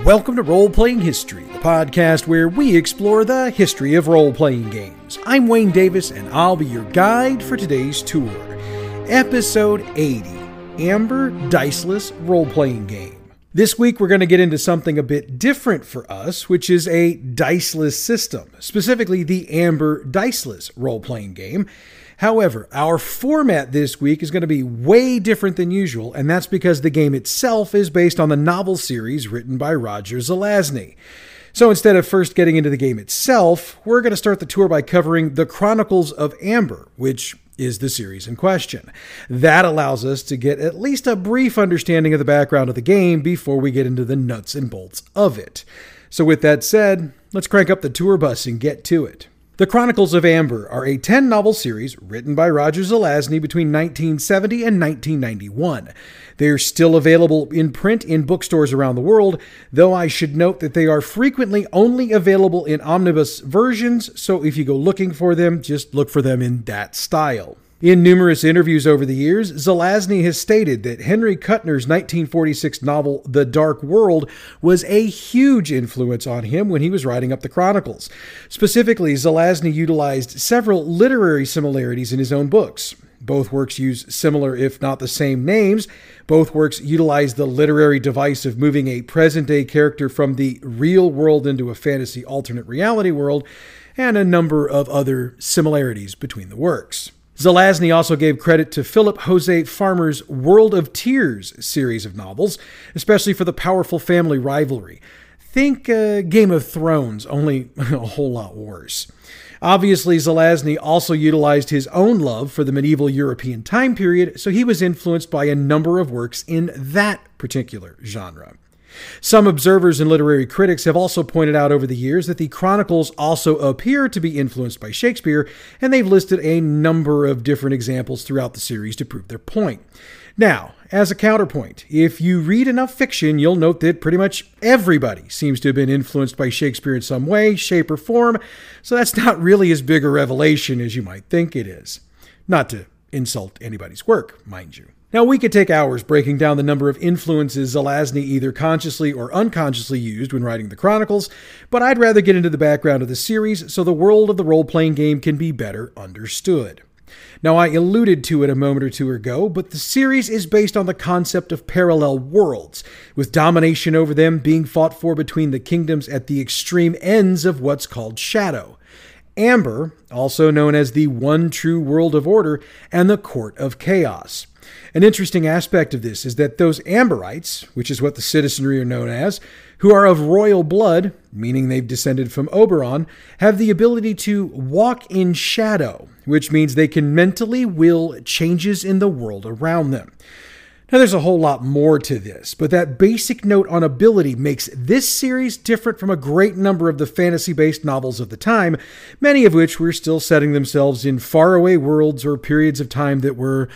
Welcome to Role Playing History, the podcast where we explore the history of role playing games. I'm Wayne Davis, and I'll be your guide for today's tour. Episode 80 Amber Diceless Role Playing Game. This week, we're going to get into something a bit different for us, which is a diceless system, specifically the Amber Diceless role playing game. However, our format this week is going to be way different than usual, and that's because the game itself is based on the novel series written by Roger Zelazny. So instead of first getting into the game itself, we're going to start the tour by covering The Chronicles of Amber, which is the series in question. That allows us to get at least a brief understanding of the background of the game before we get into the nuts and bolts of it. So, with that said, let's crank up the tour bus and get to it. The Chronicles of Amber are a 10 novel series written by Roger Zelazny between 1970 and 1991. They are still available in print in bookstores around the world, though I should note that they are frequently only available in omnibus versions, so if you go looking for them, just look for them in that style. In numerous interviews over the years, Zelazny has stated that Henry Kuttner's 1946 novel The Dark World was a huge influence on him when he was writing up the Chronicles. Specifically, Zelazny utilized several literary similarities in his own books. Both works use similar, if not the same, names. Both works utilize the literary device of moving a present day character from the real world into a fantasy alternate reality world, and a number of other similarities between the works. Zelazny also gave credit to Philip Jose Farmer's World of Tiers series of novels, especially for the powerful family rivalry. Think uh, Game of Thrones, only a whole lot worse. Obviously, Zelazny also utilized his own love for the medieval European time period, so he was influenced by a number of works in that particular genre. Some observers and literary critics have also pointed out over the years that the Chronicles also appear to be influenced by Shakespeare, and they've listed a number of different examples throughout the series to prove their point. Now, as a counterpoint, if you read enough fiction, you'll note that pretty much everybody seems to have been influenced by Shakespeare in some way, shape, or form, so that's not really as big a revelation as you might think it is. Not to insult anybody's work, mind you. Now, we could take hours breaking down the number of influences Zelazny either consciously or unconsciously used when writing the Chronicles, but I'd rather get into the background of the series so the world of the role playing game can be better understood. Now, I alluded to it a moment or two ago, but the series is based on the concept of parallel worlds, with domination over them being fought for between the kingdoms at the extreme ends of what's called Shadow. Amber, also known as the One True World of Order, and the Court of Chaos. An interesting aspect of this is that those Amberites, which is what the citizenry are known as, who are of royal blood, meaning they've descended from Oberon, have the ability to walk in shadow, which means they can mentally will changes in the world around them. Now, there's a whole lot more to this, but that basic note on ability makes this series different from a great number of the fantasy based novels of the time, many of which were still setting themselves in faraway worlds or periods of time that were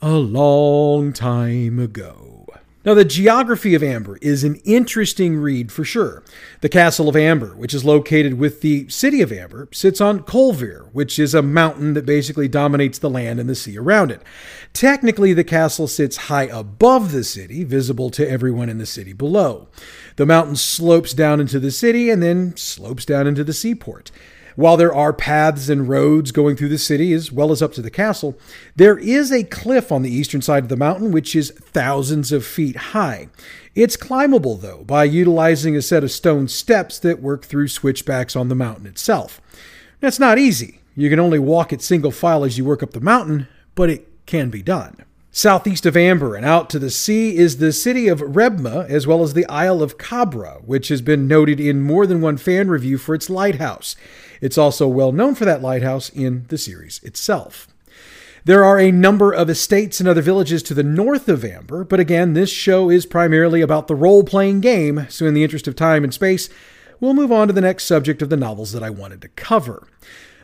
a long time ago. Now, the geography of Amber is an interesting read for sure. The Castle of Amber, which is located with the city of Amber, sits on Kolvir, which is a mountain that basically dominates the land and the sea around it. Technically, the castle sits high above the city, visible to everyone in the city below. The mountain slopes down into the city and then slopes down into the seaport. While there are paths and roads going through the city as well as up to the castle, there is a cliff on the eastern side of the mountain which is thousands of feet high. It's climbable, though, by utilizing a set of stone steps that work through switchbacks on the mountain itself. That's not easy. You can only walk at single file as you work up the mountain, but it can be done. Southeast of Amber and out to the sea is the city of Rebma, as well as the Isle of Cabra, which has been noted in more than one fan review for its lighthouse. It's also well known for that lighthouse in the series itself. There are a number of estates and other villages to the north of Amber, but again, this show is primarily about the role playing game, so in the interest of time and space, we'll move on to the next subject of the novels that I wanted to cover.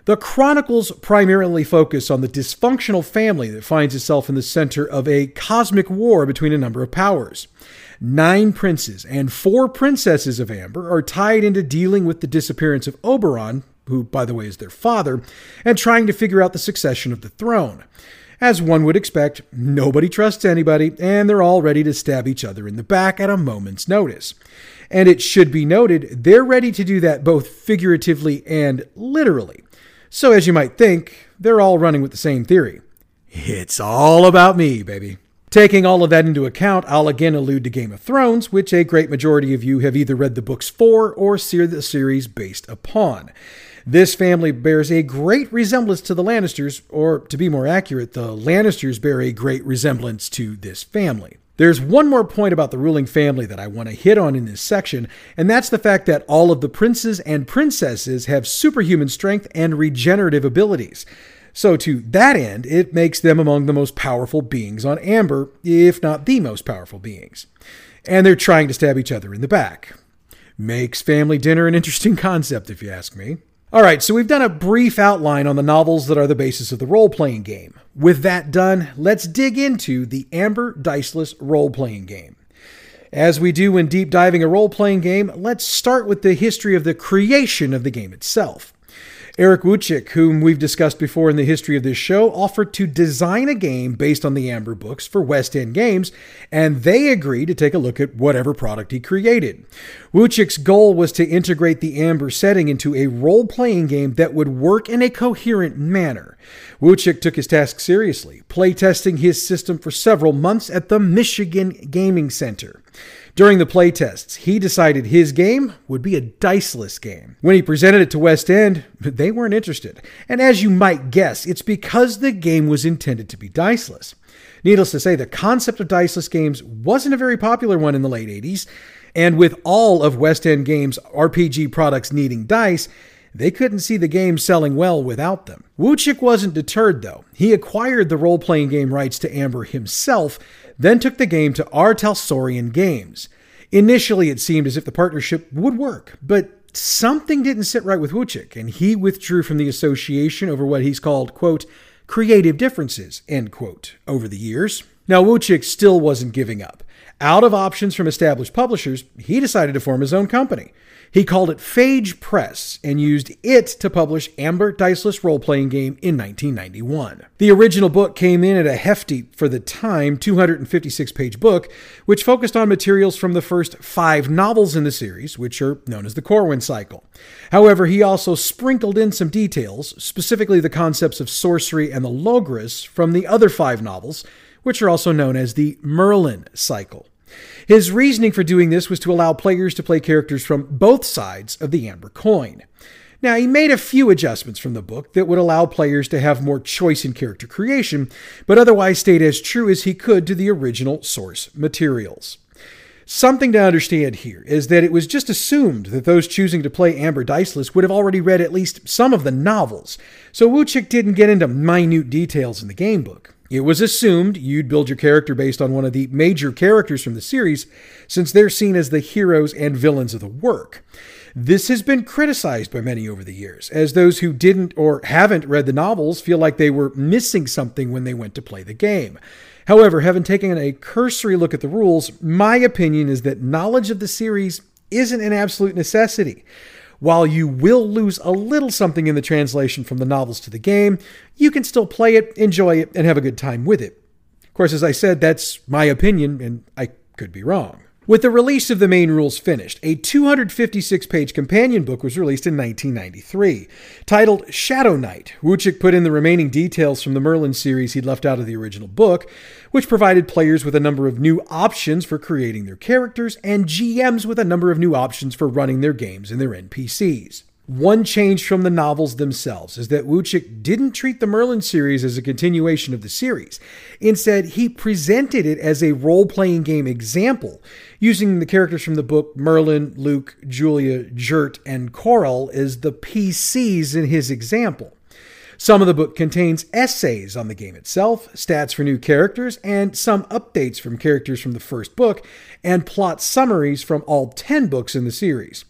The Chronicles primarily focus on the dysfunctional family that finds itself in the center of a cosmic war between a number of powers. Nine princes and four princesses of Amber are tied into dealing with the disappearance of Oberon, who, by the way, is their father, and trying to figure out the succession of the throne. As one would expect, nobody trusts anybody, and they're all ready to stab each other in the back at a moment's notice. And it should be noted, they're ready to do that both figuratively and literally. So, as you might think, they're all running with the same theory. It's all about me, baby. Taking all of that into account, I'll again allude to Game of Thrones, which a great majority of you have either read the books for or see the series based upon. This family bears a great resemblance to the Lannisters, or to be more accurate, the Lannisters bear a great resemblance to this family. There's one more point about the ruling family that I want to hit on in this section, and that's the fact that all of the princes and princesses have superhuman strength and regenerative abilities. So, to that end, it makes them among the most powerful beings on Amber, if not the most powerful beings. And they're trying to stab each other in the back. Makes family dinner an interesting concept, if you ask me. All right, so we've done a brief outline on the novels that are the basis of the role playing game. With that done, let's dig into the Amber Diceless role playing game. As we do when deep diving a role playing game, let's start with the history of the creation of the game itself. Eric Wujcik, whom we've discussed before in the history of this show, offered to design a game based on the Amber books for West End Games, and they agreed to take a look at whatever product he created. Wujcik's goal was to integrate the Amber setting into a role playing game that would work in a coherent manner. Wujcik took his task seriously, playtesting his system for several months at the Michigan Gaming Center. During the playtests, he decided his game would be a diceless game. When he presented it to West End, they weren't interested. And as you might guess, it's because the game was intended to be diceless. Needless to say, the concept of diceless games wasn't a very popular one in the late 80s, and with all of West End Games' RPG products needing dice, they couldn't see the game selling well without them. Wujcik wasn't deterred, though. He acquired the role playing game rights to Amber himself then took the game to R. Talsorian Games. Initially, it seemed as if the partnership would work, but something didn't sit right with Wujcik, and he withdrew from the association over what he's called, quote, creative differences, end quote, over the years. Now, Wujcik still wasn't giving up. Out of options from established publishers, he decided to form his own company. He called it Phage Press and used it to publish Amber Diceless role playing game in 1991. The original book came in at a hefty, for the time, 256 page book, which focused on materials from the first five novels in the series, which are known as the Corwin cycle. However, he also sprinkled in some details, specifically the concepts of sorcery and the Logrus, from the other five novels, which are also known as the Merlin cycle. His reasoning for doing this was to allow players to play characters from both sides of the Amber coin. Now, he made a few adjustments from the book that would allow players to have more choice in character creation, but otherwise stayed as true as he could to the original source materials. Something to understand here is that it was just assumed that those choosing to play Amber Diceless would have already read at least some of the novels, so Wujcik didn't get into minute details in the gamebook. It was assumed you'd build your character based on one of the major characters from the series, since they're seen as the heroes and villains of the work. This has been criticized by many over the years, as those who didn't or haven't read the novels feel like they were missing something when they went to play the game. However, having taken a cursory look at the rules, my opinion is that knowledge of the series isn't an absolute necessity. While you will lose a little something in the translation from the novels to the game, you can still play it, enjoy it, and have a good time with it. Of course, as I said, that's my opinion, and I could be wrong. With the release of the main rules finished, a 256 page companion book was released in 1993. Titled Shadow Knight, Wujcik put in the remaining details from the Merlin series he'd left out of the original book, which provided players with a number of new options for creating their characters and GMs with a number of new options for running their games and their NPCs. One change from the novels themselves is that Wujcik didn't treat the Merlin series as a continuation of the series. Instead, he presented it as a role playing game example, using the characters from the book Merlin, Luke, Julia, Jurt, and Coral as the PCs in his example. Some of the book contains essays on the game itself, stats for new characters, and some updates from characters from the first book, and plot summaries from all 10 books in the series.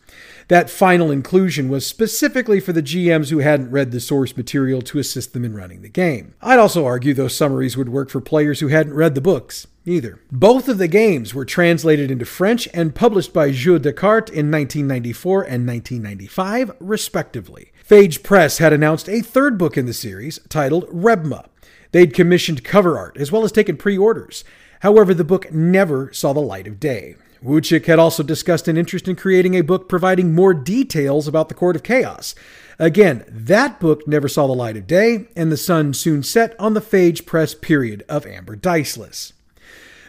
That final inclusion was specifically for the GMs who hadn't read the source material to assist them in running the game. I'd also argue those summaries would work for players who hadn't read the books either. Both of the games were translated into French and published by Jeu Descartes in 1994 and 1995, respectively. Phage Press had announced a third book in the series titled Rebma. They'd commissioned cover art as well as taken pre orders. However, the book never saw the light of day. Wujcik had also discussed an interest in creating a book providing more details about the Court of Chaos. Again, that book never saw the light of day, and the sun soon set on the Phage Press period of Amber Diceless.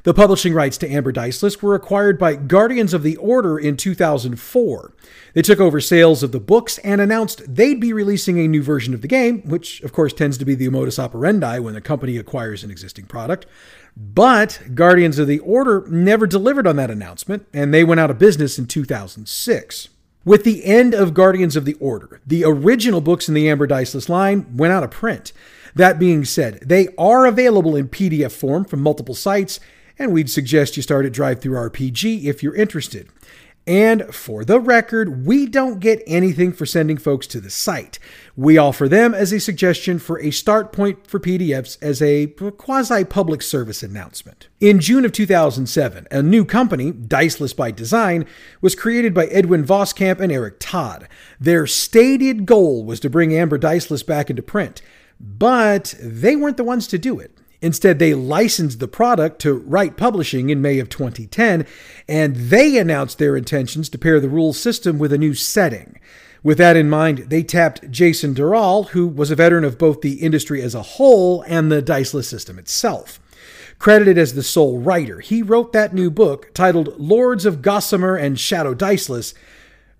The publishing rights to Amber Diceless were acquired by Guardians of the Order in 2004. They took over sales of the books and announced they'd be releasing a new version of the game, which of course tends to be the modus operandi when a company acquires an existing product. But Guardians of the Order never delivered on that announcement, and they went out of business in 2006. With the end of Guardians of the Order, the original books in the Amber Diceless line went out of print. That being said, they are available in PDF form from multiple sites, and we'd suggest you start at DriveThruRPG if you're interested. And for the record, we don't get anything for sending folks to the site. We offer them as a suggestion for a start point for PDFs as a quasi public service announcement. In June of 2007, a new company, Diceless by Design, was created by Edwin Voskamp and Eric Todd. Their stated goal was to bring Amber Diceless back into print, but they weren't the ones to do it. Instead, they licensed the product to Rite Publishing in May of 2010, and they announced their intentions to pair the rules system with a new setting. With that in mind, they tapped Jason Durall, who was a veteran of both the industry as a whole and the Diceless system itself. Credited as the sole writer, he wrote that new book titled Lords of Gossamer and Shadow Diceless.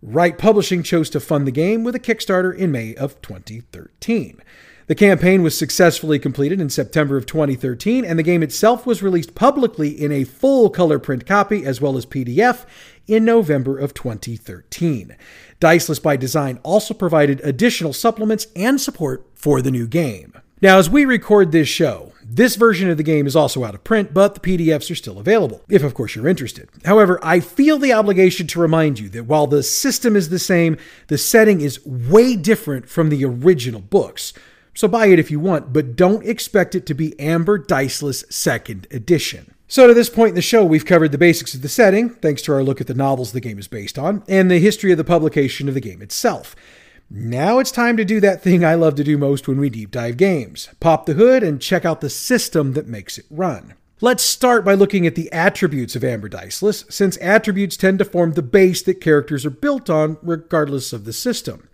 Rite Publishing chose to fund the game with a Kickstarter in May of 2013. The campaign was successfully completed in September of 2013, and the game itself was released publicly in a full color print copy as well as PDF in November of 2013. Diceless by Design also provided additional supplements and support for the new game. Now, as we record this show, this version of the game is also out of print, but the PDFs are still available, if of course you're interested. However, I feel the obligation to remind you that while the system is the same, the setting is way different from the original books. So buy it if you want, but don't expect it to be Amber Diceless Second Edition. So, to this point in the show, we've covered the basics of the setting, thanks to our look at the novels the game is based on, and the history of the publication of the game itself. Now it's time to do that thing I love to do most when we deep dive games pop the hood and check out the system that makes it run. Let's start by looking at the attributes of Amber Diceless, since attributes tend to form the base that characters are built on, regardless of the system.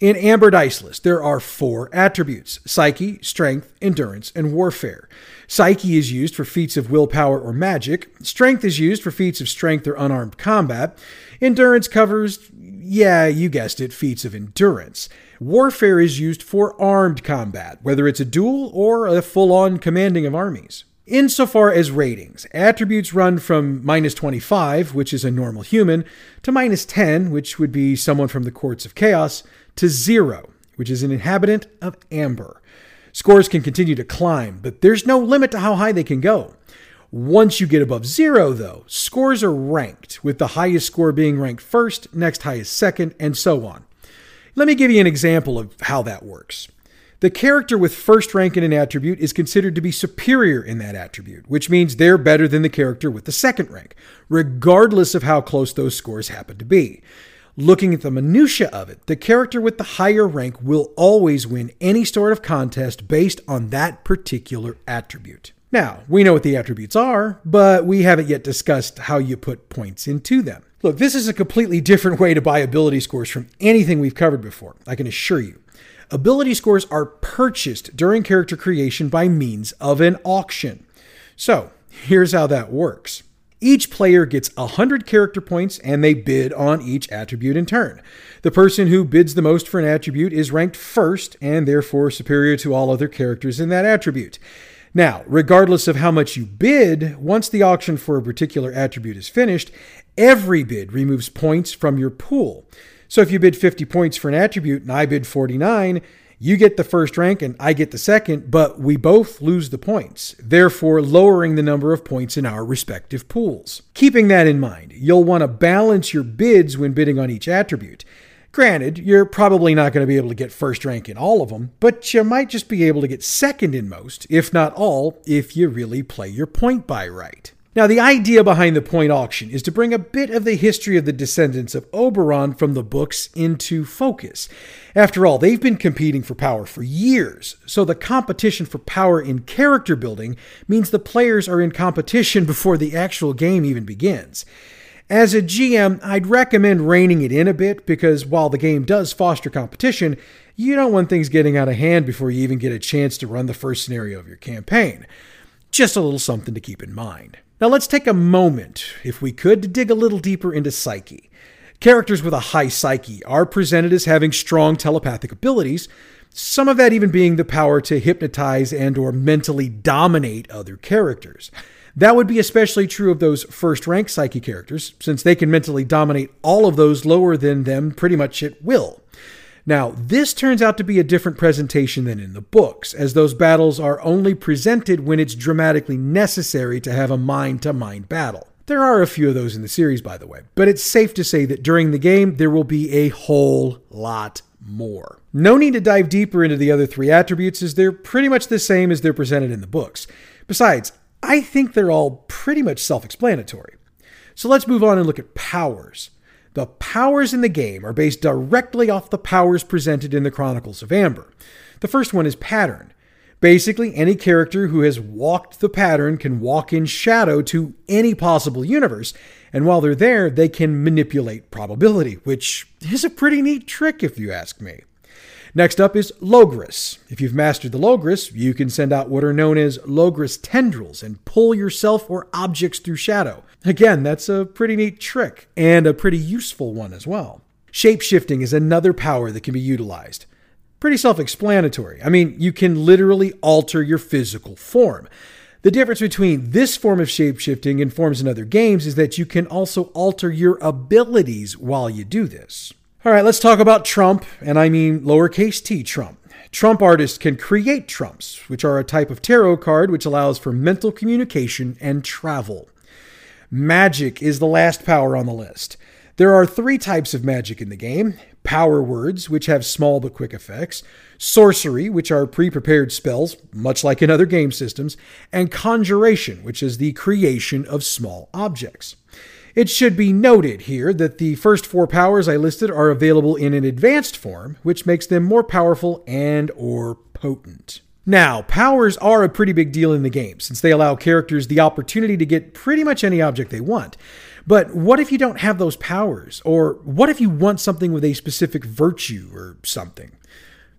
In Amber Diceless, there are four attributes Psyche, Strength, Endurance, and Warfare. Psyche is used for feats of willpower or magic. Strength is used for feats of strength or unarmed combat. Endurance covers, yeah, you guessed it, feats of endurance. Warfare is used for armed combat, whether it's a duel or a full on commanding of armies. Insofar as ratings, attributes run from minus 25, which is a normal human, to minus 10, which would be someone from the courts of chaos, to zero, which is an inhabitant of Amber. Scores can continue to climb, but there's no limit to how high they can go. Once you get above zero, though, scores are ranked, with the highest score being ranked first, next highest second, and so on. Let me give you an example of how that works. The character with first rank in an attribute is considered to be superior in that attribute, which means they're better than the character with the second rank, regardless of how close those scores happen to be. Looking at the minutiae of it, the character with the higher rank will always win any sort of contest based on that particular attribute. Now, we know what the attributes are, but we haven't yet discussed how you put points into them. Look, this is a completely different way to buy ability scores from anything we've covered before, I can assure you. Ability scores are purchased during character creation by means of an auction. So, here's how that works. Each player gets 100 character points and they bid on each attribute in turn. The person who bids the most for an attribute is ranked first and therefore superior to all other characters in that attribute. Now, regardless of how much you bid, once the auction for a particular attribute is finished, every bid removes points from your pool. So if you bid 50 points for an attribute and I bid 49, you get the first rank and I get the second, but we both lose the points, therefore lowering the number of points in our respective pools. Keeping that in mind, you'll want to balance your bids when bidding on each attribute. Granted, you're probably not going to be able to get first rank in all of them, but you might just be able to get second in most, if not all, if you really play your point buy right. Now, the idea behind the point auction is to bring a bit of the history of the descendants of Oberon from the books into focus. After all, they've been competing for power for years, so the competition for power in character building means the players are in competition before the actual game even begins. As a GM, I'd recommend reining it in a bit because while the game does foster competition, you don't want things getting out of hand before you even get a chance to run the first scenario of your campaign. Just a little something to keep in mind. Now let's take a moment, if we could, to dig a little deeper into psyche. Characters with a high psyche are presented as having strong telepathic abilities, some of that even being the power to hypnotize and or mentally dominate other characters. That would be especially true of those first rank psyche characters, since they can mentally dominate all of those lower than them pretty much at will. Now, this turns out to be a different presentation than in the books, as those battles are only presented when it's dramatically necessary to have a mind to mind battle. There are a few of those in the series, by the way, but it's safe to say that during the game, there will be a whole lot more. No need to dive deeper into the other three attributes, as they're pretty much the same as they're presented in the books. Besides, I think they're all pretty much self explanatory. So let's move on and look at powers. The powers in the game are based directly off the powers presented in the Chronicles of Amber. The first one is pattern. Basically, any character who has walked the pattern can walk in shadow to any possible universe, and while they're there, they can manipulate probability, which is a pretty neat trick if you ask me. Next up is Logrus. If you've mastered the Logrus, you can send out what are known as Logrus tendrils and pull yourself or objects through shadow. Again, that's a pretty neat trick and a pretty useful one as well. Shapeshifting is another power that can be utilized. Pretty self explanatory. I mean, you can literally alter your physical form. The difference between this form of shapeshifting and forms in other games is that you can also alter your abilities while you do this. All right, let's talk about Trump, and I mean lowercase t Trump. Trump artists can create trumps, which are a type of tarot card which allows for mental communication and travel. Magic is the last power on the list. There are three types of magic in the game power words, which have small but quick effects, sorcery, which are pre prepared spells, much like in other game systems, and conjuration, which is the creation of small objects. It should be noted here that the first four powers I listed are available in an advanced form, which makes them more powerful and or potent. Now, powers are a pretty big deal in the game since they allow characters the opportunity to get pretty much any object they want. But what if you don't have those powers? Or what if you want something with a specific virtue or something?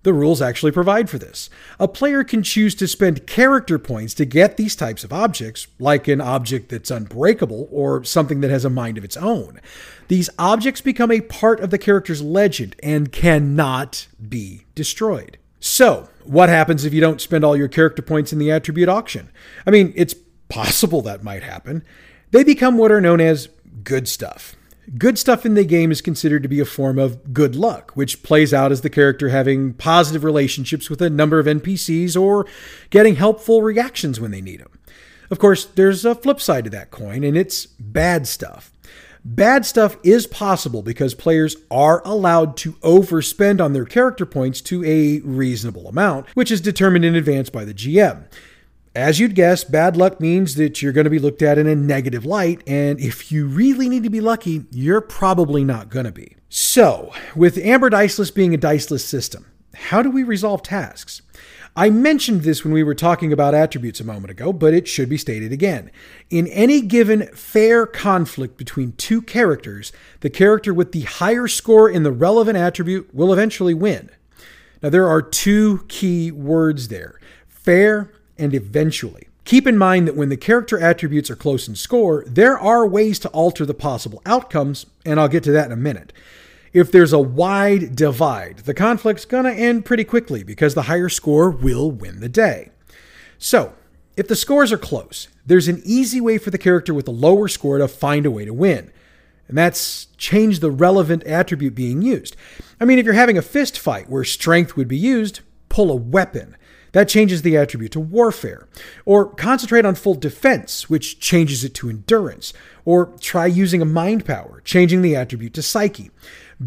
The rules actually provide for this. A player can choose to spend character points to get these types of objects, like an object that's unbreakable or something that has a mind of its own. These objects become a part of the character's legend and cannot be destroyed. So, what happens if you don't spend all your character points in the attribute auction? I mean, it's possible that might happen. They become what are known as good stuff. Good stuff in the game is considered to be a form of good luck, which plays out as the character having positive relationships with a number of NPCs or getting helpful reactions when they need them. Of course, there's a flip side to that coin, and it's bad stuff. Bad stuff is possible because players are allowed to overspend on their character points to a reasonable amount, which is determined in advance by the GM. As you'd guess, bad luck means that you're going to be looked at in a negative light, and if you really need to be lucky, you're probably not going to be. So, with Amber Diceless being a diceless system, how do we resolve tasks? I mentioned this when we were talking about attributes a moment ago, but it should be stated again. In any given fair conflict between two characters, the character with the higher score in the relevant attribute will eventually win. Now, there are two key words there fair and eventually. Keep in mind that when the character attributes are close in score, there are ways to alter the possible outcomes, and I'll get to that in a minute. If there's a wide divide, the conflict's gonna end pretty quickly because the higher score will win the day. So, if the scores are close, there's an easy way for the character with the lower score to find a way to win. And that's change the relevant attribute being used. I mean, if you're having a fist fight where strength would be used, pull a weapon. That changes the attribute to warfare. Or concentrate on full defense, which changes it to endurance. Or try using a mind power, changing the attribute to psyche.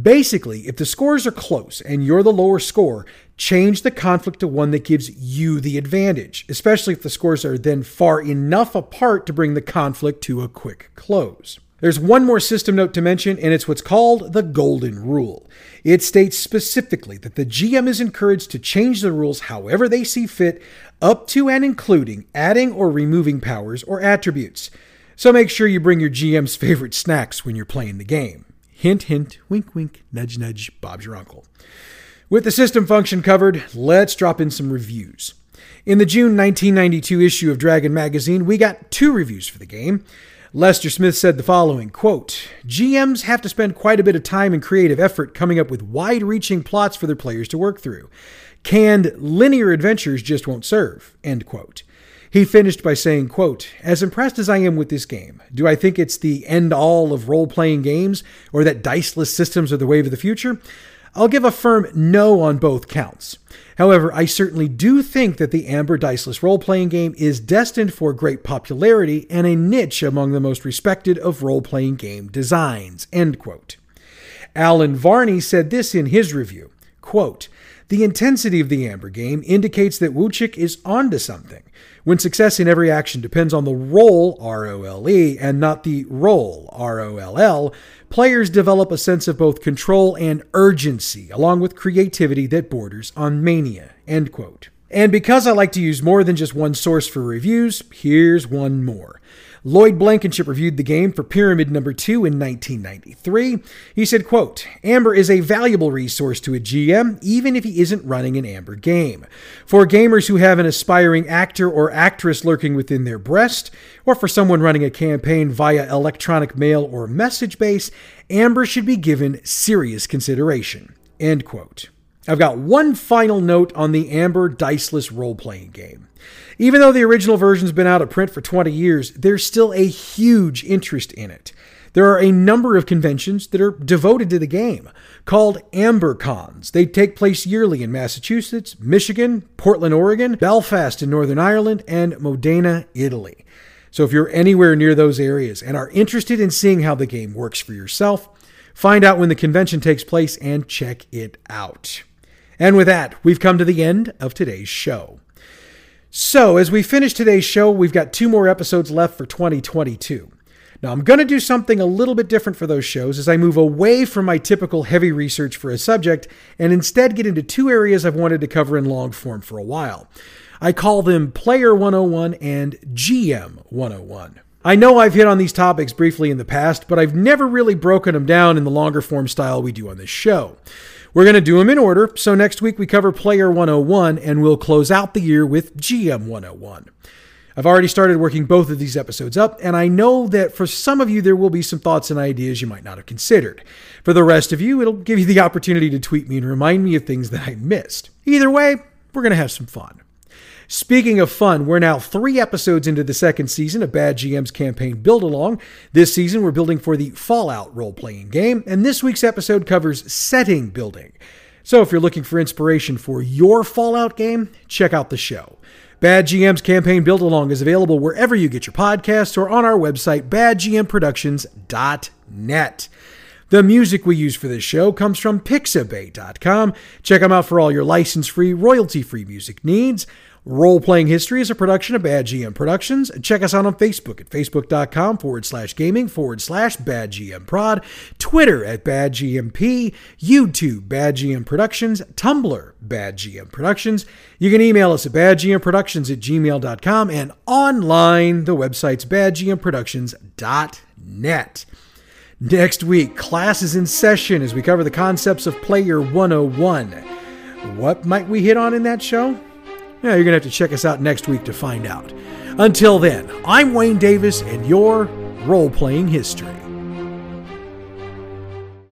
Basically, if the scores are close and you're the lower score, change the conflict to one that gives you the advantage, especially if the scores are then far enough apart to bring the conflict to a quick close. There's one more system note to mention, and it's what's called the Golden Rule. It states specifically that the GM is encouraged to change the rules however they see fit, up to and including adding or removing powers or attributes. So make sure you bring your GM's favorite snacks when you're playing the game. Hint, hint, wink, wink, nudge, nudge, Bob's your uncle. With the system function covered, let's drop in some reviews. In the June 1992 issue of Dragon Magazine, we got two reviews for the game. Lester Smith said the following quote, GMs have to spend quite a bit of time and creative effort coming up with wide reaching plots for their players to work through. Canned linear adventures just won't serve. End quote. He finished by saying, quote, As impressed as I am with this game, do I think it's the end all of role playing games or that diceless systems are the wave of the future? I'll give a firm no on both counts. However, I certainly do think that the Amber Diceless role playing game is destined for great popularity and a niche among the most respected of role playing game designs. End quote. Allen Varney said this in his review quote, the intensity of the Amber game indicates that Wujcik is onto something. When success in every action depends on the role, R O L E, and not the roll, R O L L, players develop a sense of both control and urgency, along with creativity that borders on mania. End quote. And because I like to use more than just one source for reviews, here's one more. Lloyd Blankenship reviewed the game for Pyramid Number 2 in 1993. He said, quote, Amber is a valuable resource to a GM, even if he isn't running an Amber game. For gamers who have an aspiring actor or actress lurking within their breast, or for someone running a campaign via electronic mail or message base, Amber should be given serious consideration. End quote. I've got one final note on the Amber Diceless role playing game. Even though the original version's been out of print for 20 years, there's still a huge interest in it. There are a number of conventions that are devoted to the game, called AmberCons. They take place yearly in Massachusetts, Michigan, Portland, Oregon, Belfast in Northern Ireland, and Modena, Italy. So if you're anywhere near those areas and are interested in seeing how the game works for yourself, find out when the convention takes place and check it out. And with that, we've come to the end of today's show. So, as we finish today's show, we've got two more episodes left for 2022. Now, I'm going to do something a little bit different for those shows as I move away from my typical heavy research for a subject and instead get into two areas I've wanted to cover in long form for a while. I call them Player 101 and GM 101. I know I've hit on these topics briefly in the past, but I've never really broken them down in the longer form style we do on this show. We're going to do them in order. So next week we cover Player 101 and we'll close out the year with GM 101. I've already started working both of these episodes up, and I know that for some of you there will be some thoughts and ideas you might not have considered. For the rest of you, it'll give you the opportunity to tweet me and remind me of things that I missed. Either way, we're going to have some fun. Speaking of fun, we're now three episodes into the second season of Bad GM's campaign Build Along. This season, we're building for the Fallout role playing game, and this week's episode covers setting building. So if you're looking for inspiration for your Fallout game, check out the show. Bad GM's campaign Build Along is available wherever you get your podcasts or on our website, badgmproductions.net. The music we use for this show comes from Pixabay.com. Check them out for all your license free, royalty free music needs. Role Playing History is a production of Bad GM Productions. Check us out on Facebook at facebook.com forward slash gaming forward slash Bad GM Prod, Twitter at Bad GMP, YouTube Bad GM Productions, Tumblr Bad GM Productions. You can email us at badgmproductions at gmail.com and online, the website's badgmproductions.net. Next week, class is in session as we cover the concepts of Player 101. What might we hit on in that show? Yeah, you're going to have to check us out next week to find out. Until then, I'm Wayne Davis, and your role playing history.